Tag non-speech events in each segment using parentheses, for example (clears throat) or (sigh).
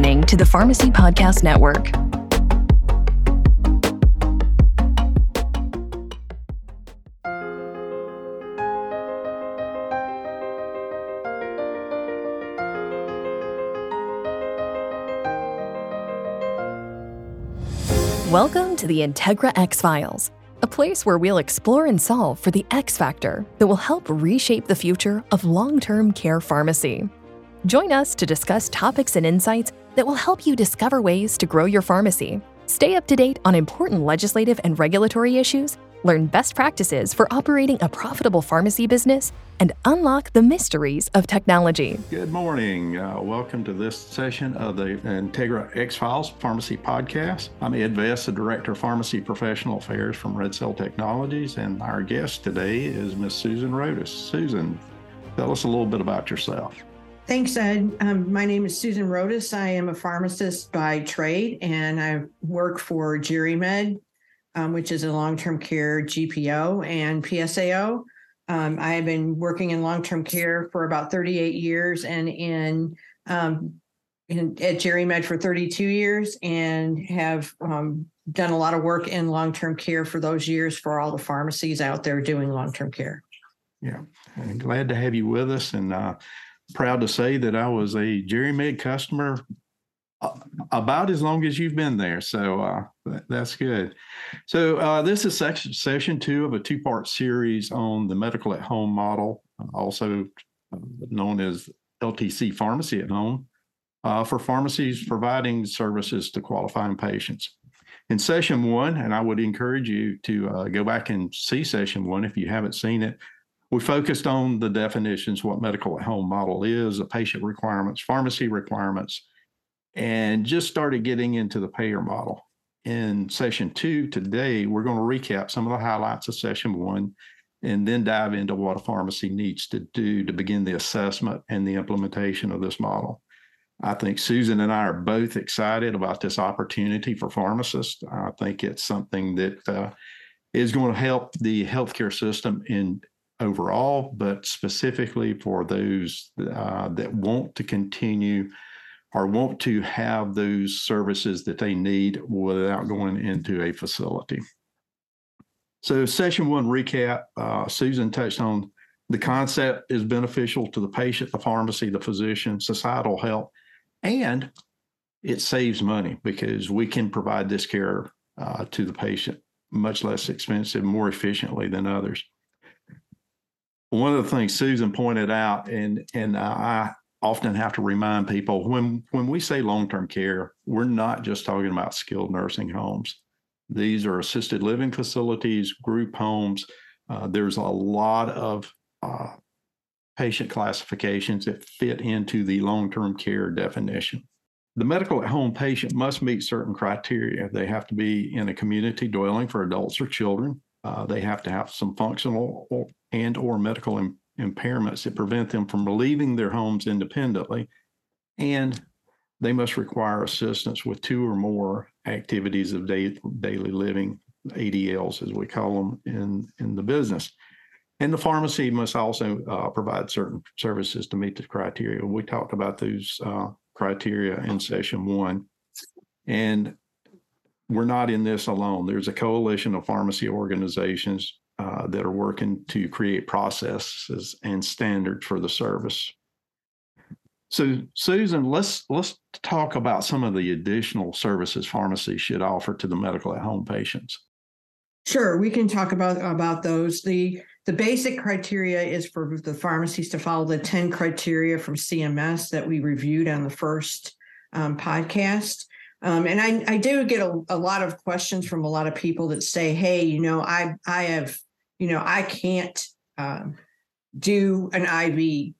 listening to the Pharmacy Podcast Network. Welcome to the Integra X Files, a place where we'll explore and solve for the X factor that will help reshape the future of long term care pharmacy. Join us to discuss topics and insights that will help you discover ways to grow your pharmacy, stay up to date on important legislative and regulatory issues, learn best practices for operating a profitable pharmacy business, and unlock the mysteries of technology. Good morning. Uh, welcome to this session of the Integra X Files Pharmacy Podcast. I'm Ed Vest, the Director of Pharmacy Professional Affairs from RedSail Technologies, and our guest today is Ms. Susan Rodas. Susan, tell us a little bit about yourself. Thanks, Ed. Um, my name is Susan Rodas. I am a pharmacist by trade, and I work for GeriMed, um, which is a long-term care GPO and PSAO. Um, I have been working in long-term care for about 38 years and in, um, in at GeriMed for 32 years and have um, done a lot of work in long-term care for those years for all the pharmacies out there doing long-term care. Yeah, I'm glad to have you with us and uh, proud to say that I was a GeriMed customer uh, about as long as you've been there. So uh, that's good. So uh, this is section, session two of a two part series on the medical at home model, also uh, known as LTC pharmacy at home, uh, for pharmacies providing services to qualifying patients. In session one, and I would encourage you to uh, go back and see session one if you haven't seen it. We focused on the definitions, what medical at home model is, the patient requirements, pharmacy requirements, and just started getting into the payer model. In session two today, we're going to recap some of the highlights of session one and then dive into what a pharmacy needs to do to begin the assessment and the implementation of this model. I think Susan and I are both excited about this opportunity for pharmacists. I think it's something that uh, is going to help the healthcare system in overall, but specifically for those uh, that want to continue or want to have those services that they need without going into a facility. So, session one recap uh, Susan touched on the concept is beneficial to the patient, the pharmacy, the physician, societal health, and it saves money because we can provide this care uh, to the patient much less expensive, more efficiently than others. One of the things Susan pointed out, and and I often have to remind people when when we say long-term care, we're not just talking about skilled nursing homes. These are assisted living facilities, group homes. Uh, there's a lot of uh, patient classifications that fit into the long-term care definition. The medical at home patient must meet certain criteria. They have to be in a community dwelling for adults or children. Uh, they have to have some functional or, and or medical Im- impairments that prevent them from leaving their homes independently, and they must require assistance with two or more activities of day, daily living, ADLs as we call them in in the business. And the pharmacy must also uh, provide certain services to meet the criteria. We talked about those uh, criteria in session one. And we're not in this alone. There's a coalition of pharmacy organizations uh, that are working to create processes and standards for the service. So, Susan, let's let's talk about some of the additional services pharmacies should offer to the medical at home patients. Sure, we can talk about about those. the The basic criteria is for the pharmacies to follow the ten criteria from CMS that we reviewed on the first um, podcast. Um, and I, I do get a, a lot of questions from a lot of people that say, "Hey, you know, I I have, you know, I can't um, do an IV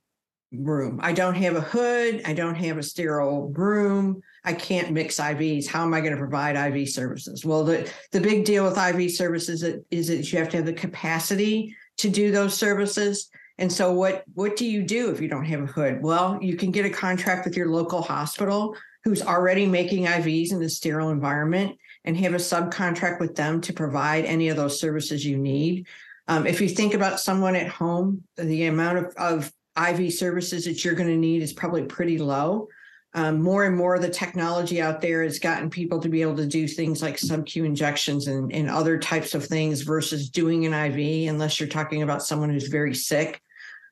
room. I don't have a hood. I don't have a sterile room. I can't mix IVs. How am I going to provide IV services?" Well, the the big deal with IV services is that you have to have the capacity to do those services. And so, what what do you do if you don't have a hood? Well, you can get a contract with your local hospital who's already making IVs in a sterile environment and have a subcontract with them to provide any of those services you need. Um, if you think about someone at home, the amount of, of IV services that you're going to need is probably pretty low. Um, more and more, of the technology out there has gotten people to be able to do things like sub-Q injections and, and other types of things versus doing an IV, unless you're talking about someone who's very sick.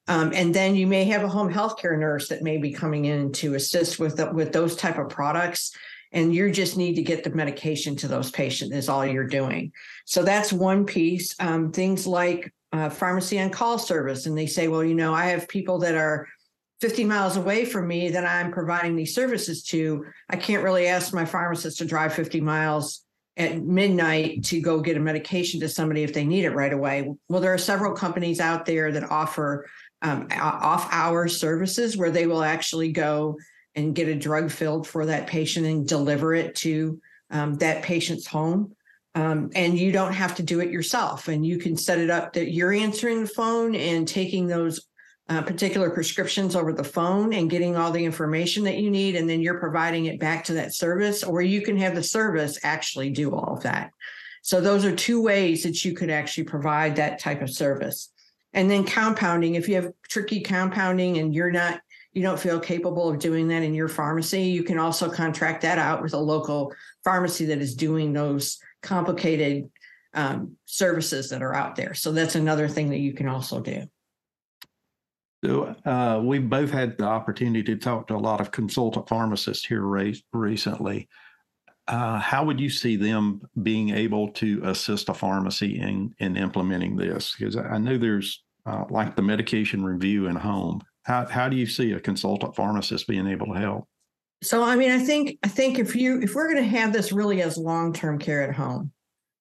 Um, and then you may have a home healthcare nurse that may be coming in to assist with the, with those type of products. And you just need to get the medication to those patients is all you're doing. So that's one piece. Um, things like uh, pharmacy on call service. And they say well you know i have people that are 50 miles away from me that i'm providing these services to. I can't really ask my pharmacist to drive 50 miles at midnight to go get a medication to somebody if they need it right away. Well there are several companies out there that offer um, off hour services where they will actually go and get a drug filled for that patient and deliver it to um, that patient's home. Um, and you don't have to do it yourself. And you can set it up that you're answering the phone and taking those uh, particular prescriptions over the phone and getting all the information that you need. And then you're providing it back to that service, or you can have the service actually do all of that. So, those are two ways that you could actually provide that type of service. And then compounding, if you have tricky compounding and you're not you don't feel capable of doing that in your pharmacy, you can also contract that out with a local pharmacy that is doing those complicated um, services that are out there. So that's another thing that you can also do. So uh, we both had the opportunity to talk to a lot of consultant pharmacists here re- recently. Uh, how would you see them being able to assist a pharmacy in in implementing this? Because I know there's uh, like the medication review in home how how do you see a consultant pharmacist being able to help? So I mean, I think I think if you if we're going to have this really as long term care at home,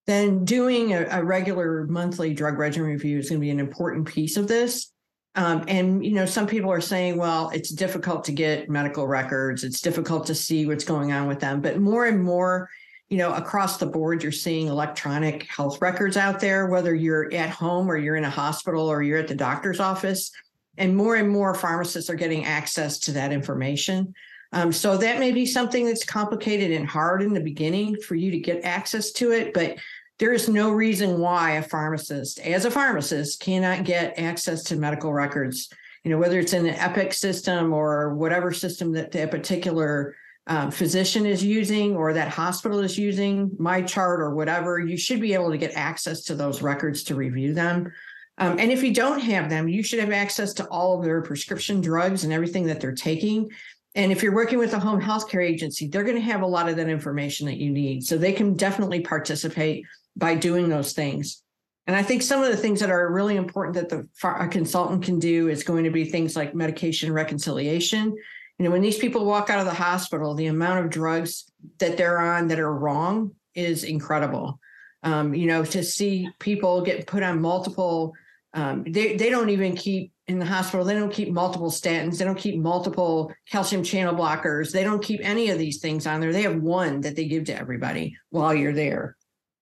then doing a, a, regular monthly drug regimen review is going to be an important piece of this. Um, and you know, some people are saying, well, it's difficult to get medical records. It's difficult to see what's going on with them. But more and more, you know, across the board, you're seeing electronic health records out there, whether you're at home or you're in a hospital or you're at the doctor's office and more and more pharmacists are getting access to that information. Um, so that may be something that's complicated and hard in the beginning for you to get access to it, but there is no reason why a pharmacist, as a pharmacist, cannot get access to medical records. You know, whether it's in the Epic system or whatever system that the particular um, physician is using or that hospital is using, MyChart or whatever, you should be able to get access to those records to review them. Um, and if you don't have them, you should have access to all of their prescription drugs and everything that they're taking. And if you're working with a home health care agency, they're going to have a lot of that information that you need. So they can definitely participate by doing those things. And I think some of the things that are really important that the a consultant can do is going to be things like medication reconciliation. You know, when these people walk out of the hospital, the amount of drugs that they're on that are wrong is incredible. Um, you know, to see people get put on multiple um, they they don't even keep in the hospital. They don't keep multiple statins. They don't keep multiple calcium channel blockers. They don't keep any of these things on there. They have one that they give to everybody while you're there.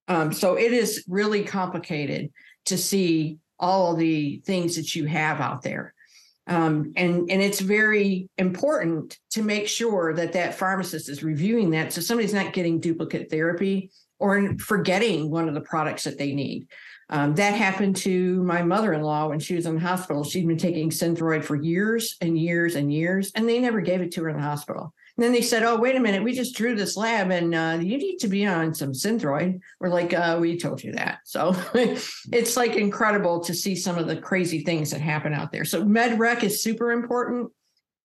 Um, so it is really complicated to see all the things that you have out there. Um, and and it's very important to make sure that that pharmacist is reviewing that so somebody's not getting duplicate therapy or forgetting one of the products that they need um, that happened to my mother-in-law when she was in the hospital. She'd been taking Synthroid for years and years and years, and they never gave it to her in the hospital. And then they said, "Oh, wait a minute, we just drew this lab, and uh, you need to be on some Synthroid." We're like, uh, "We told you that." So (laughs) it's like incredible to see some of the crazy things that happen out there. So MedRec is super important.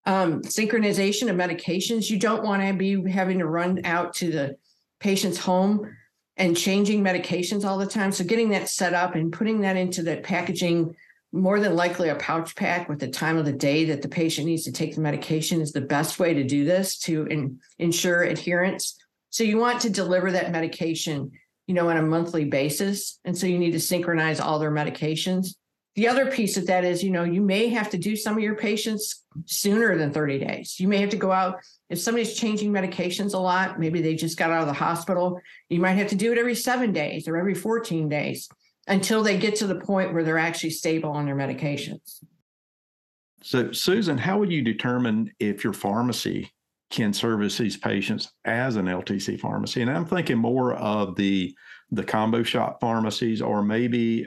Um, synchronization of medications. You don't want to be having to run out to the patient's home and changing medications all the time. So getting that set up and putting that into the packaging, more than likely a pouch pack with the time of the day that the patient needs to take the medication is the best way to do this to in, ensure adherence. So you want to deliver that medication, you know, on a monthly basis. And so you need to synchronize all their medications. The other piece of that is, you know, you may have to do some of your patients sooner than 30 days. You may have to go out if somebody's changing medications a lot, maybe they just got out of the hospital, you might have to do it every seven days or every 14 days until they get to the point where they're actually stable on their medications. So, Susan, how would you determine if your pharmacy can service these patients as an LTC pharmacy? And I'm thinking more of the the combo shop pharmacies, or maybe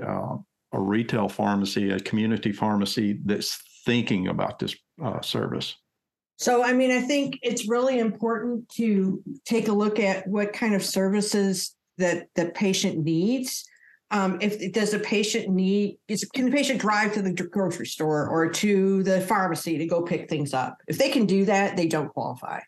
a uh, a retail pharmacy, a community pharmacy that's thinking about this uh, service. So, I mean, I think it's really important to take a look at what kind of services that the patient needs. Um, if does a patient need is can the patient drive to the grocery store or to the pharmacy to go pick things up? If they can do that, they don't qualify.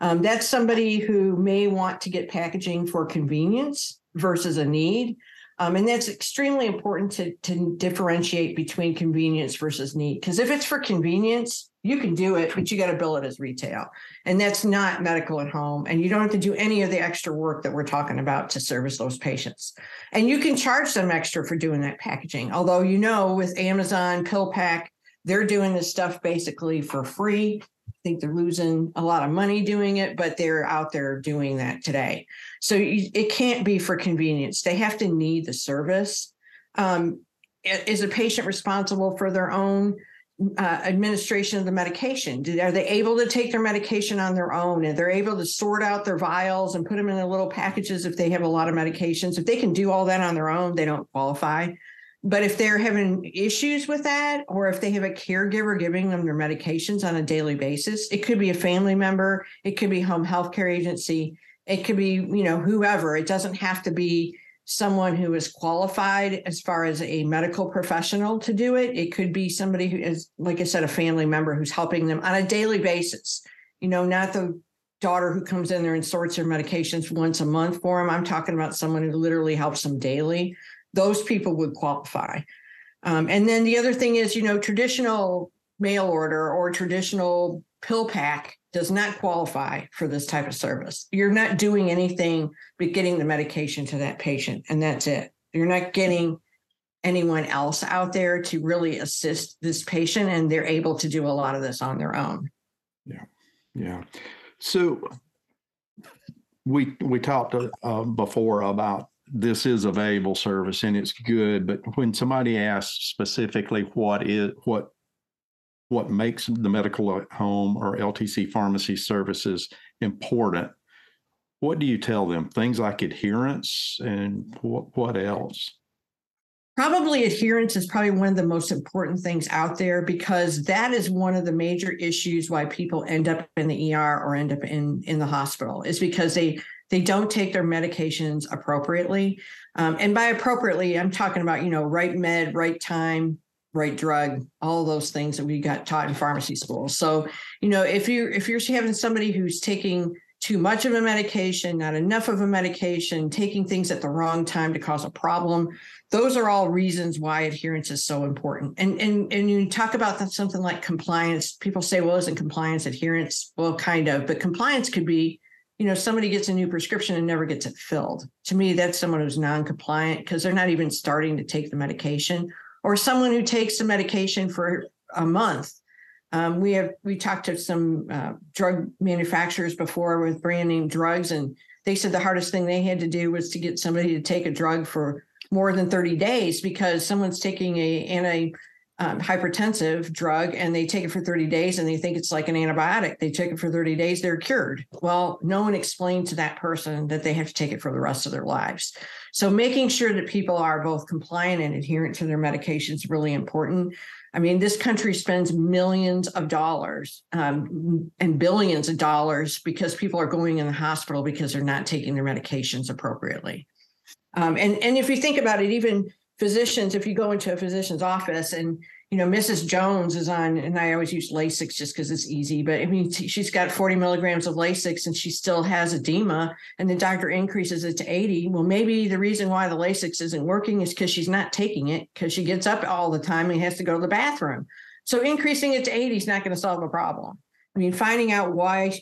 Um, that's somebody who may want to get packaging for convenience versus a need. Um, and that's extremely important to, to differentiate between convenience versus need. Because if it's for convenience, you can do it, but you got to bill it as retail. And that's not medical at home. And you don't have to do any of the extra work that we're talking about to service those patients. And you can charge them extra for doing that packaging. Although, you know, with Amazon, PillPack, they're doing this stuff basically for free think they're losing a lot of money doing it, but they're out there doing that today. So it can't be for convenience. They have to need the service. Um, is a patient responsible for their own uh, administration of the medication? Are they able to take their medication on their own? And they're able to sort out their vials and put them in the little packages if they have a lot of medications. If they can do all that on their own, they don't qualify. But if they're having issues with that, or if they have a caregiver giving them their medications on a daily basis, it could be a family member, it could be home health care agency, it could be, you know, whoever. It doesn't have to be someone who is qualified as far as a medical professional to do it. It could be somebody who is, like I said, a family member who's helping them on a daily basis. You know, not the daughter who comes in there and sorts their medications once a month for them. I'm talking about someone who literally helps them daily those people would qualify. Um, and then the other thing is, you know, traditional mail order or traditional pill pack does not qualify for this type of service. You're not doing anything but getting the medication to that patient, and that's it. You're not getting anyone else out there to really assist this patient, and they're able to do a lot of this on their own. Yeah, yeah. So we we talked uh, before about this is a valuable service and it's good. But when somebody asks specifically what is what what makes the medical at home or LTC pharmacy services important, what do you tell them? Things like adherence and what, what else? Probably adherence is probably one of the most important things out there because that is one of the major issues why people end up in the ER or end up in in the hospital is because they they don't take their medications appropriately. Um, and by appropriately, I'm talking about, you know, right med, right time, right drug, all those things that we got taught in pharmacy school. So, you know, if you're if you're having somebody who's taking too much of a medication, not enough of a medication, taking things at the wrong time to cause a problem. Those are all reasons why adherence is so important. And and and you talk about that, something like compliance. People say, well, isn't compliance adherence? Well, kind of, but compliance could be you know, somebody gets a new prescription and never gets it filled. To me, that's someone who's non-compliant because they're not even starting to take the medication, or someone who takes the medication for a month. Um, we have we talked to some uh, drug manufacturers before with brand name drugs, and they said the hardest thing they had to do was to get somebody to take a drug for more than 30 days because someone's taking a anti um, hypertensive drug and they take it for 30 days and they think it's like an antibiotic. They take it for 30 days, they're cured. Well, no one explained to that person that they have to take it for the rest of their lives. So making sure that people are both compliant and adherent to their medication is really important. I mean, this country spends millions of dollars um, and billions of dollars because people are going in the hospital because they're not taking their medications appropriately. Um, and and if you think about it, even physicians, if you go into a physician's office and you know, Mrs. Jones is on, and I always use Lasix just because it's easy. But I mean, she's got 40 milligrams of Lasix and she still has edema, and the doctor increases it to 80. Well, maybe the reason why the Lasix isn't working is because she's not taking it because she gets up all the time and has to go to the bathroom. So increasing it to 80 is not going to solve the problem. I mean, finding out why,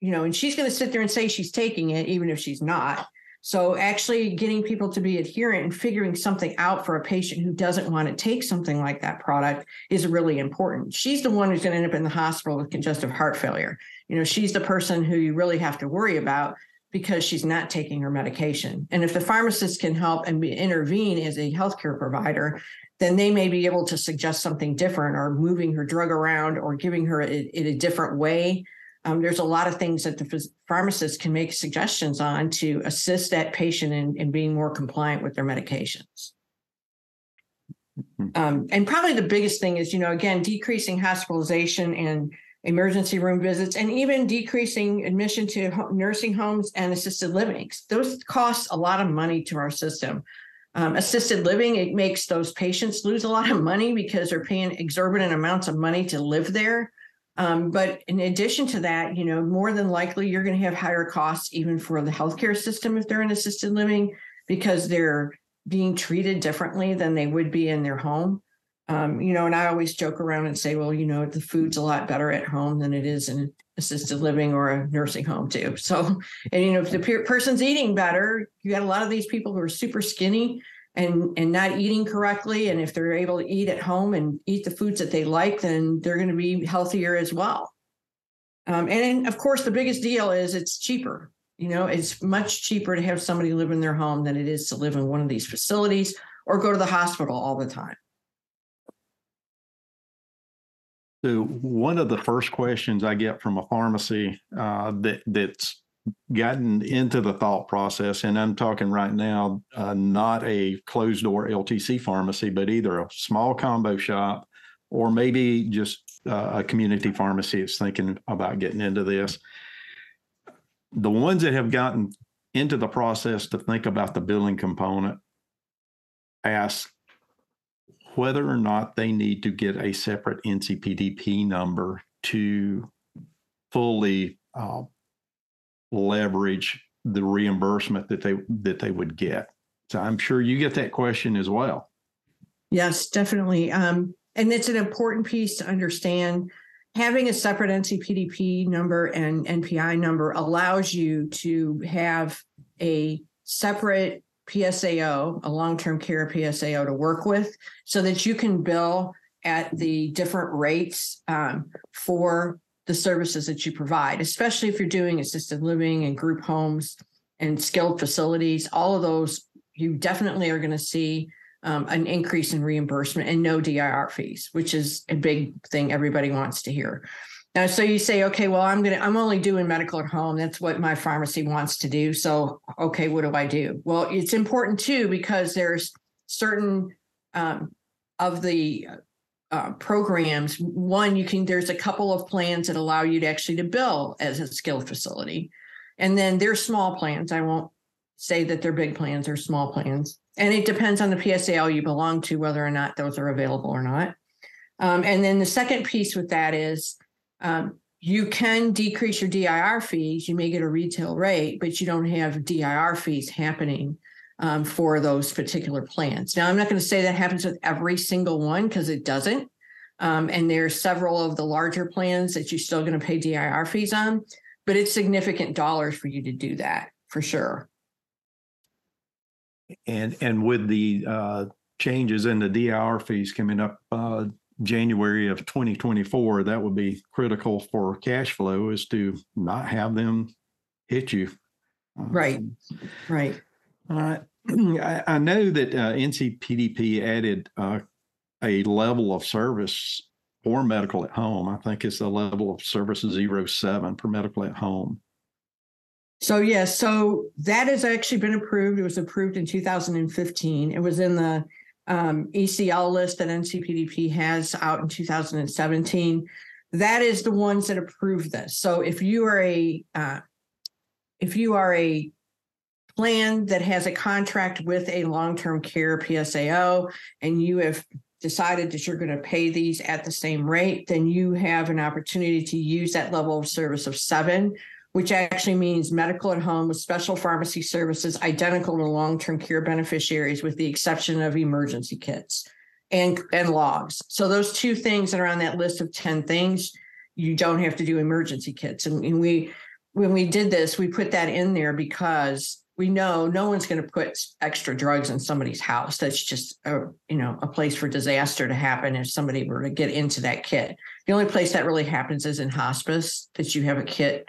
you know, and she's going to sit there and say she's taking it, even if she's not. So actually getting people to be adherent and figuring something out for a patient who doesn't want to take something like that product is really important. She's the one who's going to end up in the hospital with congestive heart failure. You know, she's the person who you really have to worry about because she's not taking her medication. And if the pharmacist can help and be, intervene as a healthcare provider, then they may be able to suggest something different or moving her drug around or giving her it in a different way um, there's a lot of things that the pharmacist can make suggestions on to assist that patient in, in being more compliant with their medications. Mm-hmm. Um, and probably the biggest thing is, you know, again, decreasing hospitalization and emergency room visits, and even decreasing admission to nursing homes and assisted livings. Those cost a lot of money to our system. Um, assisted living, it makes those patients lose a lot of money because they're paying exorbitant amounts of money to live there. Um, but in addition to that, you know, more than likely you're going to have higher costs even for the healthcare system if they're in assisted living because they're being treated differently than they would be in their home. Um, you know, and I always joke around and say, well, you know, the food's a lot better at home than it is in assisted living or a nursing home too. So, and you know, if the pe- person's eating better, you got a lot of these people who are super skinny and and not eating correctly, and if they're able to eat at home and eat the foods that they like, then they're going to be healthier as well. Um, and of course, the biggest deal is it's cheaper. You know, it's much cheaper to have somebody live in their home than it is to live in one of these facilities or go to the hospital all the time. So one of the first questions I get from a pharmacy uh, that that's gotten into the thought process, and I'm talking right now, uh, not a closed door LTC pharmacy, but either a small combo shop or maybe just uh, a community pharmacy is thinking about getting into this. The ones that have gotten into the process to think about the billing component ask whether or not they need to get a separate NCPDP number to fully uh, leverage the reimbursement that they that they would get. So I'm sure you get that question as well. Yes, definitely. Um, and it's an important piece to understand. Having a separate NCPDP number and NPI number allows you to have a separate PSAO, a long term care PSAO to work with, so that you can bill at the different rates um, for the services that you provide, especially if you're doing assisted living and group homes and skilled facilities. All of those, you definitely are going to see um, an increase in reimbursement and no DIR fees, which is a big thing everybody wants to hear. Now, so you say, okay, well, I'm gonna, I'm only doing medical at home. That's what my pharmacy wants to do. So, okay, what do I do? Well, it's important too because there's certain um, of the uh, programs. One, you can there's a couple of plans that allow you to actually to bill as a skilled facility, and then there's small plans. I won't say that they're big plans or small plans, and it depends on the PSAO you belong to whether or not those are available or not. Um, and then the second piece with that is um, you can decrease your DIR fees. You may get a retail rate, but you don't have DIR fees happening um, for those particular plans. Now, I'm not going to say that happens with every single one because it doesn't. Um, and there's several of the larger plans that you're still going to pay DIR fees on, but it's significant dollars for you to do that for sure. And and with the uh, changes in the DIR fees coming up uh, January of 2024, that would be critical for cash flow is to not have them hit you. Right. Um, right. Uh, (clears throat) I, I, know that uh, NCPDP added uh, a level of service for medical at home. I think it's the level of service zero seven for medical at home. So yes, yeah, so that has actually been approved. It was approved in 2015. It was in the um, ECL list that NCPDP has out in 2017. That is the ones that approve this. So if you are a uh, if you are a plan that has a contract with a long-term care PSAO and you have decided that you're going to pay these at the same rate, then you have an opportunity to use that level of service of seven, which actually means medical at home with special pharmacy services identical to long-term care beneficiaries with the exception of emergency kits and and logs. So those two things that are on that list of 10 things, you don't have to do emergency kits. And, and we when we did this, we put that in there because we know no one's going to put extra drugs in somebody's house. That's just a you know a place for disaster to happen if somebody were to get into that kit. The only place that really happens is in hospice that you have a kit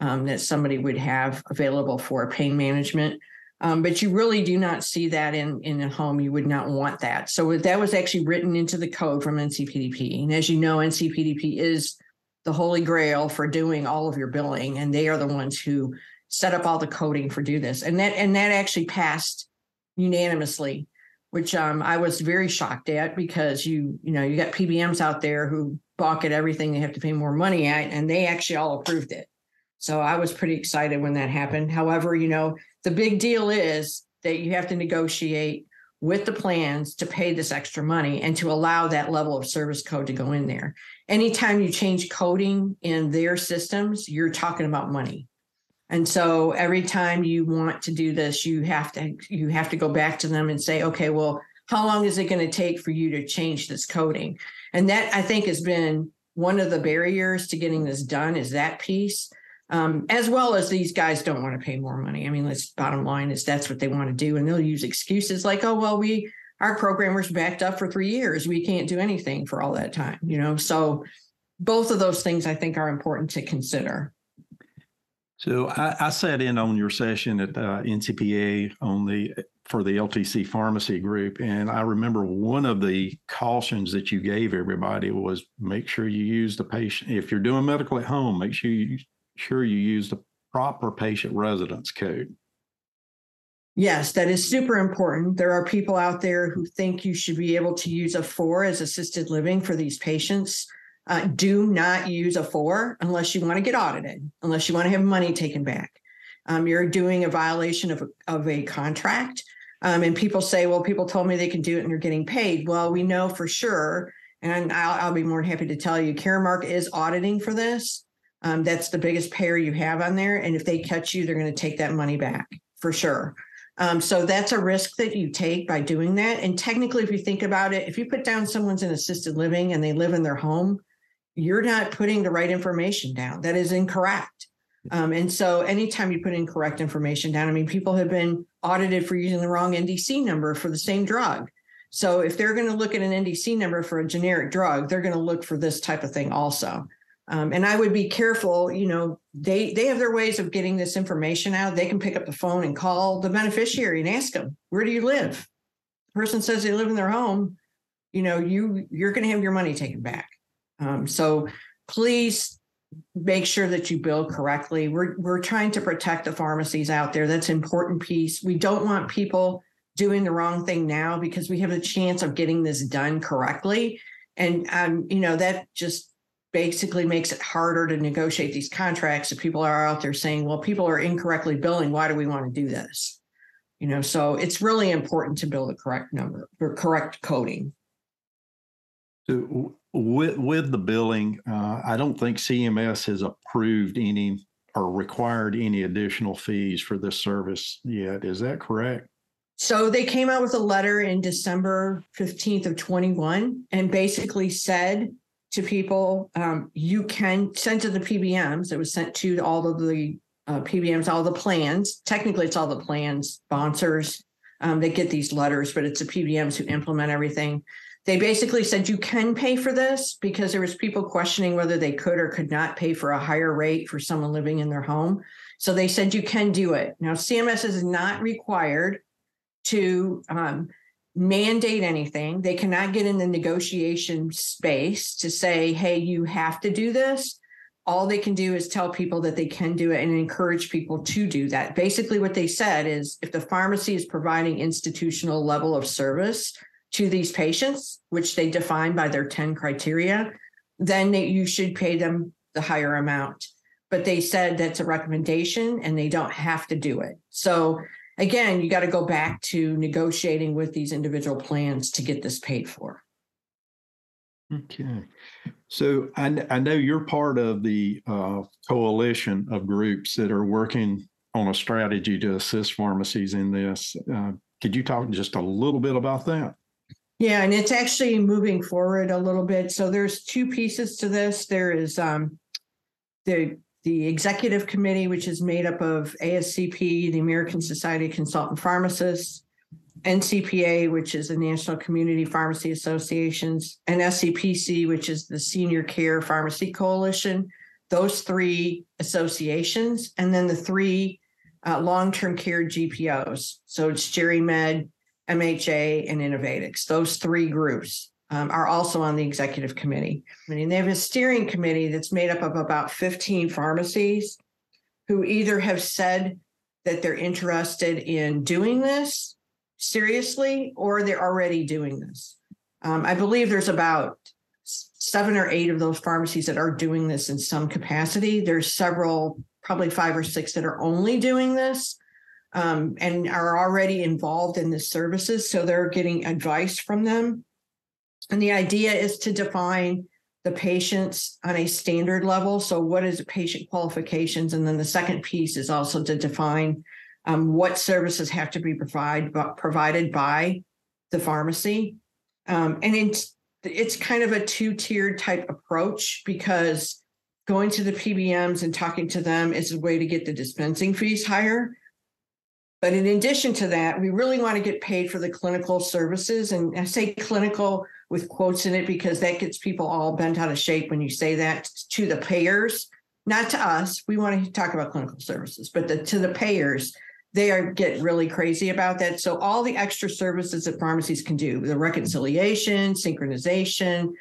um, that somebody would have available for pain management. Um, but you really do not see that in in a home. You would not want that. So that was actually written into the code from NCPDP. And as you know, NCPDP is the holy grail for doing all of your billing, and they are the ones who set up all the coding for do this. And that and that actually passed unanimously, which um, I was very shocked at because you you know you got PBMs out there who balk at everything they have to pay more money at, and they actually all approved it. So I was pretty excited when that happened. However, you know, the big deal is that you have to negotiate with the plans to pay this extra money and to allow that level of service code to go in there. Anytime you change coding in their systems, you're talking about money. And so every time you want to do this, you have to you have to go back to them and say, okay, well, how long is it going to take for you to change this coding? And that I think has been one of the barriers to getting this done is that piece. Um, as well as these guys don't want to pay more money. I mean, let's bottom line is that's what they want to do. And they'll use excuses like, oh, well, we our programmers backed up for three years. We can't do anything for all that time, you know. So both of those things I think are important to consider. So I, I sat in on your session at uh, NCPA on the for the LTC pharmacy group, and I remember one of the cautions that you gave everybody was make sure you use the patient if you're doing medical at home, make sure you sure you use the proper patient residence code. Yes, that is super important. There are people out there who think you should be able to use a four as assisted living for these patients. Uh, do not use a four unless you want to get audited, unless you want to have money taken back. Um, you're doing a violation of a, of a contract. Um, and people say, well, people told me they can do it and they're getting paid. Well, we know for sure, and I'll, I'll be more than happy to tell you, Caremark is auditing for this. Um, that's the biggest payer you have on there. And if they catch you, they're going to take that money back for sure. Um, so that's a risk that you take by doing that. And technically, if you think about it, if you put down someone's in assisted living and they live in their home, you're not putting the right information down. That is incorrect. Um, and so anytime you put incorrect information down, I mean, people have been audited for using the wrong NDC number for the same drug. So if they're going to look at an NDC number for a generic drug, they're going to look for this type of thing also. Um, and I would be careful. You know, they they have their ways of getting this information out. They can pick up the phone and call the beneficiary and ask them, "Where do you live?" The person says they live in their home. You know, you you're going to have your money taken back. Um, so please make sure that you bill correctly. We're we're trying to protect the pharmacies out there. That's an important piece. We don't want people doing the wrong thing now because we have a chance of getting this done correctly. And um, you know, that just basically makes it harder to negotiate these contracts if people are out there saying, well, people are incorrectly billing. Why do we want to do this? You know, so it's really important to bill the correct number or correct coding. So with with the billing, uh, I don't think CMS has approved any or required any additional fees for this service yet. Is that correct? So they came out with a letter in December 15th of 21 and basically said to people. Um, you can send to the PBMs. It was sent to all of the uh, PBMs, all the plans. Technically, it's all the plans sponsors um, that get these letters, but it's the PBMs who implement everything. They basically said you can pay for this because there was people questioning whether they could or could not pay for a higher rate for someone living in their home. So they said you can do it. Now CMS is not required to um, mandate anything. They cannot get in the negotiation space to say, hey, you have to do this. All they can do is tell people that they can do it and encourage people to do that. Basically, what they said is if the pharmacy is providing institutional level of service to these patients, which they define by their 10 criteria, then you should pay them the higher amount. But they said that's a recommendation and they don't have to do it. So again, you got to go back to negotiating with these individual plans to get this paid for. Okay. So I, I know you're part of the uh, coalition of groups that are working on a strategy to assist pharmacies in this. Uh, could you talk just a little bit about that? Yeah, and it's actually moving forward a little bit. So there's two pieces to this. There is um, the the executive committee, which is made up of ASCP, the American Society of Consultant Pharmacists, NCPA, which is the National Community Pharmacy Associations, and SCPC, which is the Senior Care Pharmacy Coalition. Those three associations, and then the three uh, long term care GPOs. So it's GeriMed, MHA, and Innovatix, those three groups um, are also on the executive committee. I mean, they have a steering committee that's made up of about 15 pharmacies who either have said that they're interested in doing this seriously or they're already doing this. Um, I believe there's about seven or eight of those pharmacies that are doing this in some capacity. There's several, probably five or six that are only doing this um, and are already involved in the services. So they're getting advice from them. And the idea is to define the patients on a standard level. So, what is patient qualifications? And then the second piece is also to define um, what services have to be provide, provided by the pharmacy. Um, and it's it's kind of a two tiered type approach because going to the PBMs and talking to them is a way to get the dispensing fees higher. But in addition to that, we really want to get paid for the clinical services. And I say clinical with quotes in it because that gets people all bent out of shape when you say that to the payers, not to us. We want to talk about clinical services, but the, to the payers, they are get really crazy about that. So all the extra services that pharmacies can do, the reconciliation, synchronization,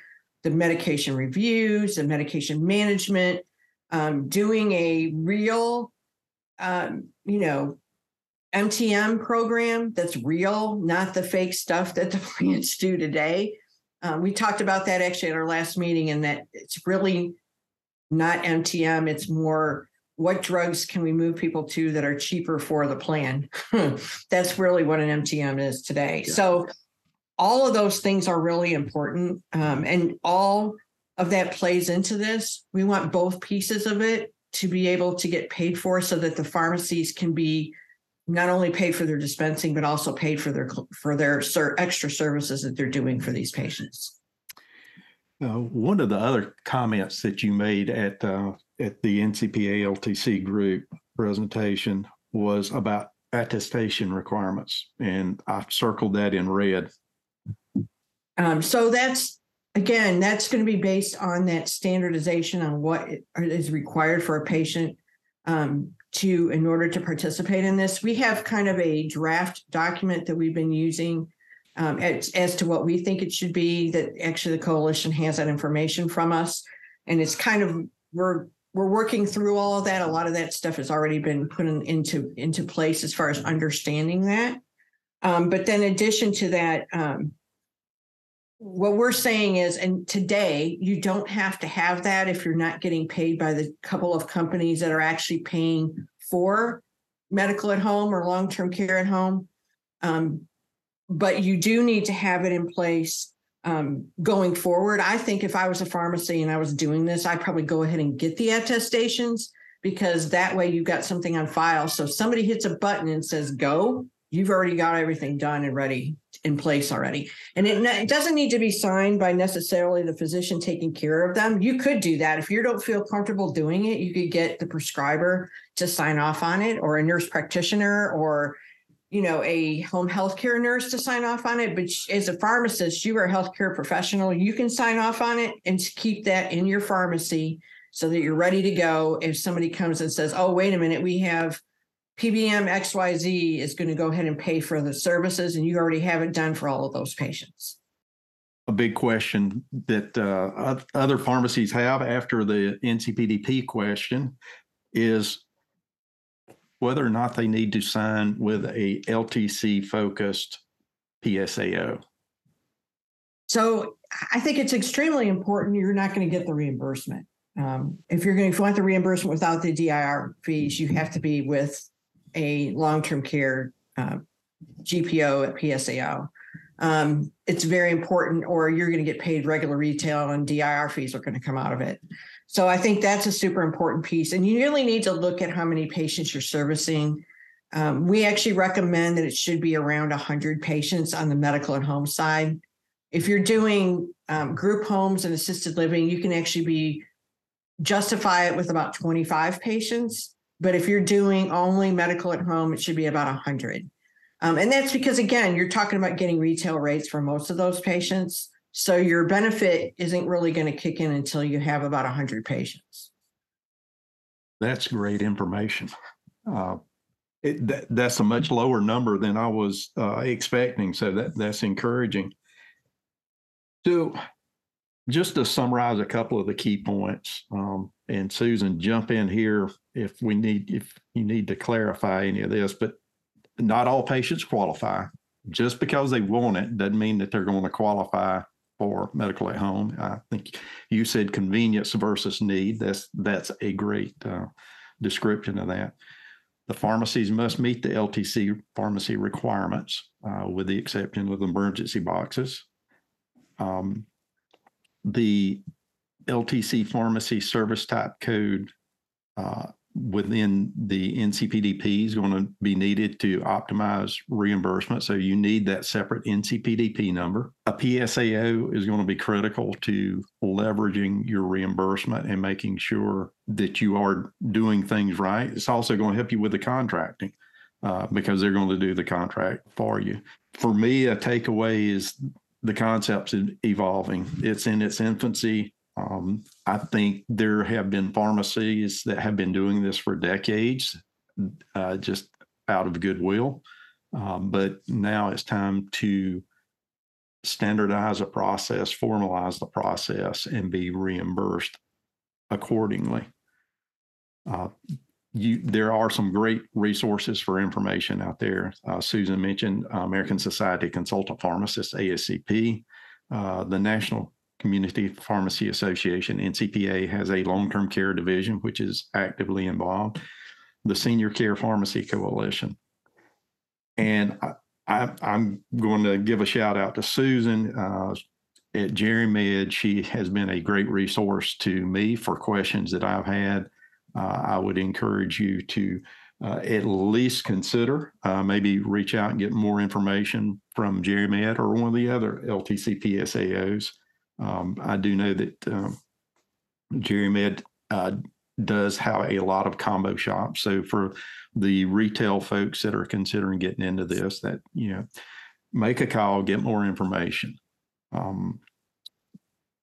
the medication reviews, the medication management, um, doing a real, um, you know, MTM program that's real, not the fake stuff that the (laughs) plants do today. Um, we talked about that actually at our last meeting, and that it's really not MTM. It's more what drugs can we move people to that are cheaper for the plan? (laughs) That's really what an MTM is today. Yeah. So, all of those things are really important. Um, and all of that plays into this. We want both pieces of it to be able to get paid for so that the pharmacies can be not only paid for their dispensing, but also paid for their for their extra services that they're doing for these patients. Uh, one of the other comments that you made at uh, at the NCPA LTC group presentation was about attestation requirements, and I circled that in red. Um, so that's again, that's going to be based on that standardization on what is required for a patient um, to in order to participate in this. We have kind of a draft document that we've been using um, as, as to what we think it should be. That actually the coalition has that information from us, and it's kind of we're we're working through all of that. A lot of that stuff has already been put in, into into place as far as understanding that. Um, but then, in addition to that, um, what we're saying is, and today you don't have to have that if you're not getting paid by the couple of companies that are actually paying for medical at home or long term care at home. Um, but you do need to have it in place um, going forward. I think if I was a pharmacy and I was doing this, I'd probably go ahead and get the attestations because that way you've got something on file. So if somebody hits a button and says go, you've already got everything done and ready in place already. And it, it, doesn't need to be signed by necessarily the physician taking care of them. You could do that. If you don't feel comfortable doing it, you could get the prescriber to sign off on it or a nurse practitioner or you know a home healthcare nurse to sign off on it but as a pharmacist you are a healthcare professional you can sign off on it and keep that in your pharmacy so that you're ready to go if somebody comes and says oh wait a minute we have PBM XYZ is going to go ahead and pay for the services, and you already have it done for all of those patients. A big question that uh, other pharmacies have after the NCPDP question is whether or not they need to sign with a LTC focused PSAO. So I think it's extremely important. You're not going to get the reimbursement. Um, if you're going to want the reimbursement without the DIR fees, you have to be with a long-term care uh, GPO at PSAO. Um, it's very important, or you're going to get paid regular retail and DIR fees are going to come out of it. So I think that's a super important piece. And you really need to look at how many patients you're servicing. Um, we actually recommend that it should be around 100 patients on the medical and home side. If you're doing um, group homes and assisted living, you can actually be justify it with about 25 patients. But if you're doing only medical at home, it should be about 100. Um, and that's because, again, you're talking about getting retail rates for most of those patients. So your benefit isn't really going to kick in until you have about 100 patients. That's great information. Uh, it, that, that's a much lower number than I was uh, expecting. So that, that's encouraging. So, just to summarize a couple of the key points, um, and Susan, jump in here if we need if you need to clarify any of this. But not all patients qualify. Just because they want it doesn't mean that they're going to qualify for medical at home. I think you said convenience versus need. That's that's a great uh, description of that. The pharmacies must meet the LTC pharmacy requirements, uh, with the exception of emergency boxes. Um, the LTC pharmacy service type code uh, within the NCPDP is going to be needed to optimize reimbursement. So you need that separate NCPDP number. A PSAO is going to be critical to leveraging your reimbursement and making sure that you are doing things right. It's also going to help you with the contracting uh, because they're going to do the contract for you. For me, a takeaway is the concept's evolving. It's in its infancy. Um, I think there have been pharmacies that have been doing this for decades, uh, just out of goodwill. Um, but now it's time to standardize a process, formalize the process, and be reimbursed accordingly. Uh, you, there are some great resources for information out there. Uh, Susan mentioned American Society of Consultant Pharmacists, ASCP, uh, the National Community Pharmacy Association, NCPA, has a long term care division, which is actively involved, the Senior Care Pharmacy Coalition. And I, am going to give a shout out to Susan uh, at Med. She has been a great resource to me for questions that I've had. Uh, I would encourage you to uh, at least consider, uh, maybe reach out and get more information from GeriMed or one of the other LTC PSAOs. Um, I do know that um, GeriMed uh, does have a lot of combo shops. So for the retail folks that are considering getting into this, that you know, make a call, get more information. Um,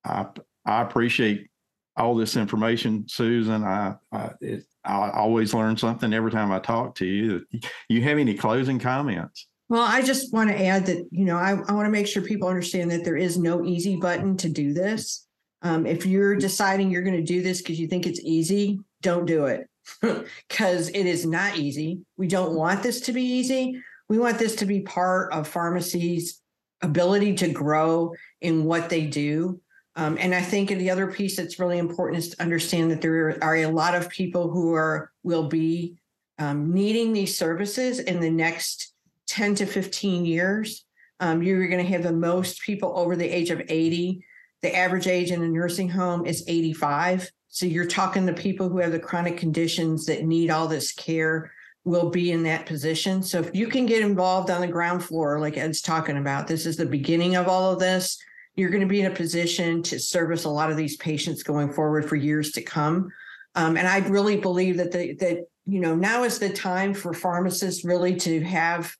I I appreciate all this information, Susan. I I, it, I always learn something every time I talk to you. You have any closing comments? Well, I just want to add that, you know, I, I want to make sure people understand that there is no easy button to do this. Um, if you're deciding you're going to do this because you think it's easy, don't do it (laughs) because it is not easy. We don't want this to be easy. We want this to be part of pharmacies' ability to grow in what they do. Um, and I think the other piece that's really important is to understand that there are a lot of people who are will be um, needing these services in the next 10 to 15 years. Um, you're going to have the most people over the age of 80. The average age in a nursing home is 85. So you're talking to people who have the chronic conditions that need all this care will be in that position. So if you can get involved on the ground floor, like Ed's talking about, this is the beginning of all of this. You're going to be in a position to service a lot of these patients going forward for years to come. Um, and I really believe that the, that you know now is the time for pharmacists really to have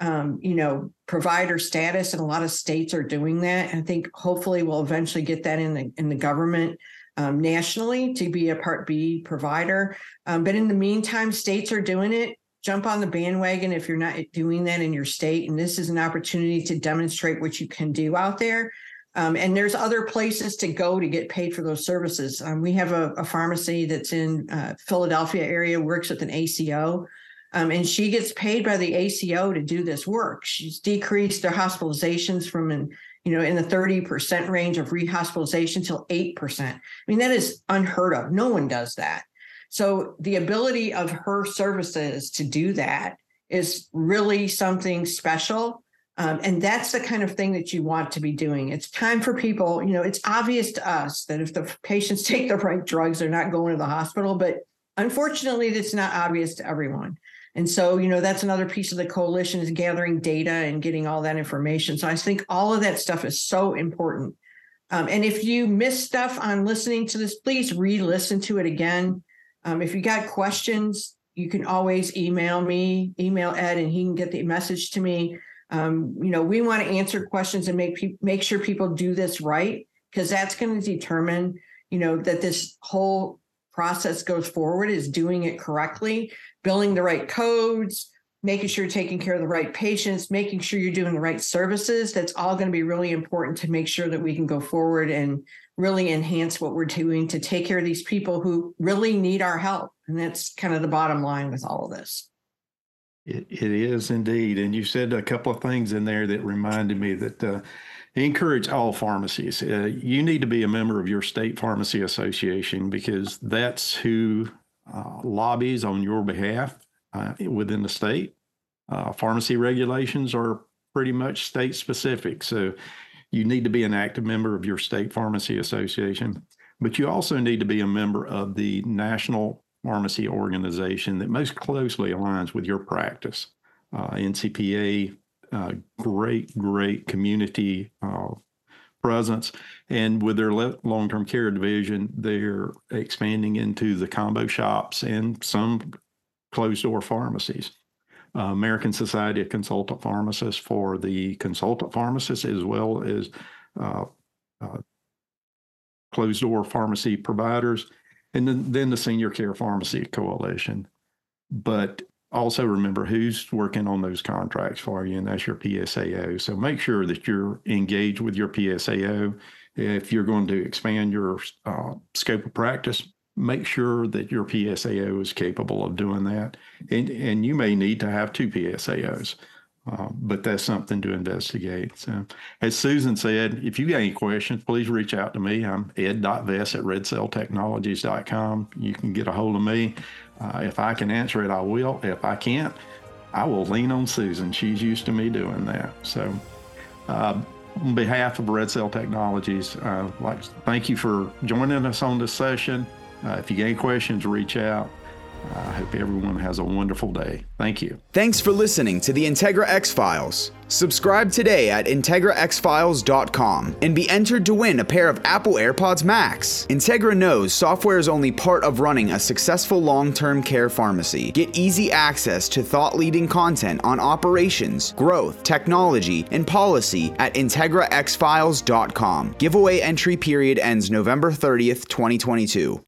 um, you know, provider status, and a lot of states are doing that. I think hopefully we'll eventually get that in the in the government um, nationally to be a Part B provider. Um, but in the meantime, states are doing it. Jump on the bandwagon if you're not doing that in your state, and this is an opportunity to demonstrate what you can do out there. Um, and there's other places to go to get paid for those services. Um, we have a, a, pharmacy that's in uh, Philadelphia area, works with an ACO. Um, and she gets paid by the ACO to do this work. She's decreased their hospitalizations from in, you know, in the 30% range of rehospitalization till 8%. I mean, that is unheard of. No one does that. So the ability of her services to do that is really something special. Um, and that's the kind of thing that you want to be doing. It's time for people, you know, it's obvious to us that if the patients (laughs) take the right drugs, they're not going to the hospital. But unfortunately, it's not obvious to everyone. And so, you know, that's another piece of the coalition is gathering data and getting all that information. So I think all of that stuff is so important. Um, and if you miss stuff on listening to this, please re-listen to it again. Um, if you got questions, you can always email me, email Ed, and he can get the message to me. Um, you know, we want to answer questions and make pe- make sure people do this right because that's going to determine, you know, that this whole process goes forward is doing it correctly, billing the right codes, making sure you're taking care of the right patients, making sure you're doing the right services. That's all going to be really important to make sure that we can go forward and really enhance what we're doing to take care of these people who really need our help. And that's kind of the bottom line with all of this. It, it is indeed. And you said a couple of things in there that reminded me that uh, encourage all pharmacies. Uh, you need to be a member of your state pharmacy association because that's who uh, lobbies on your behalf uh, within the state. Uh, pharmacy regulations are pretty much state specific. So you need to be an active member of your state pharmacy association, but you also need to be a member of the national pharmacy organization that most closely aligns with your practice. Uh, NCPA, uh, great, great community presence. And with their long term care division, they're expanding into the combo shops and some closed door pharmacies. Uh, American Society of Consultant Pharmacists for the consultant pharmacists, as well as uh, uh, closed door pharmacy providers, and then, then the Senior Care Pharmacy Coalition. But also remember who's working on those contracts for you, and that's your PSAO. So make sure that you're engaged with your PSAO. If you're going to expand your uh, scope of practice, make sure that your PSAO is capable of doing that. And, and you may need to have two PSAOs. Uh, but that's something to investigate. So, as Susan said, if you got any questions, please reach out to me. I'm ed.vest at redsailtechnologies.com. You can get a hold of me. Uh, if I can answer it, I will. If I can't, I will lean on Susan. She's used to me doing that. So, uh, on behalf of RedSail Technologies, uh, like thank you for joining us on this session. Uh, if you got any questions, reach out. I hope everyone has a wonderful day. Thank you. Thanks for listening to the Integra X Files. Subscribe today at IntegraXFiles.com and be entered to win a pair of Apple AirPods Max. Integra knows software is only part of running a successful long term care pharmacy. Get easy access to thought leading content on operations, growth, technology, and policy at IntegraXFiles.com. Giveaway entry period ends November 30th, 2022.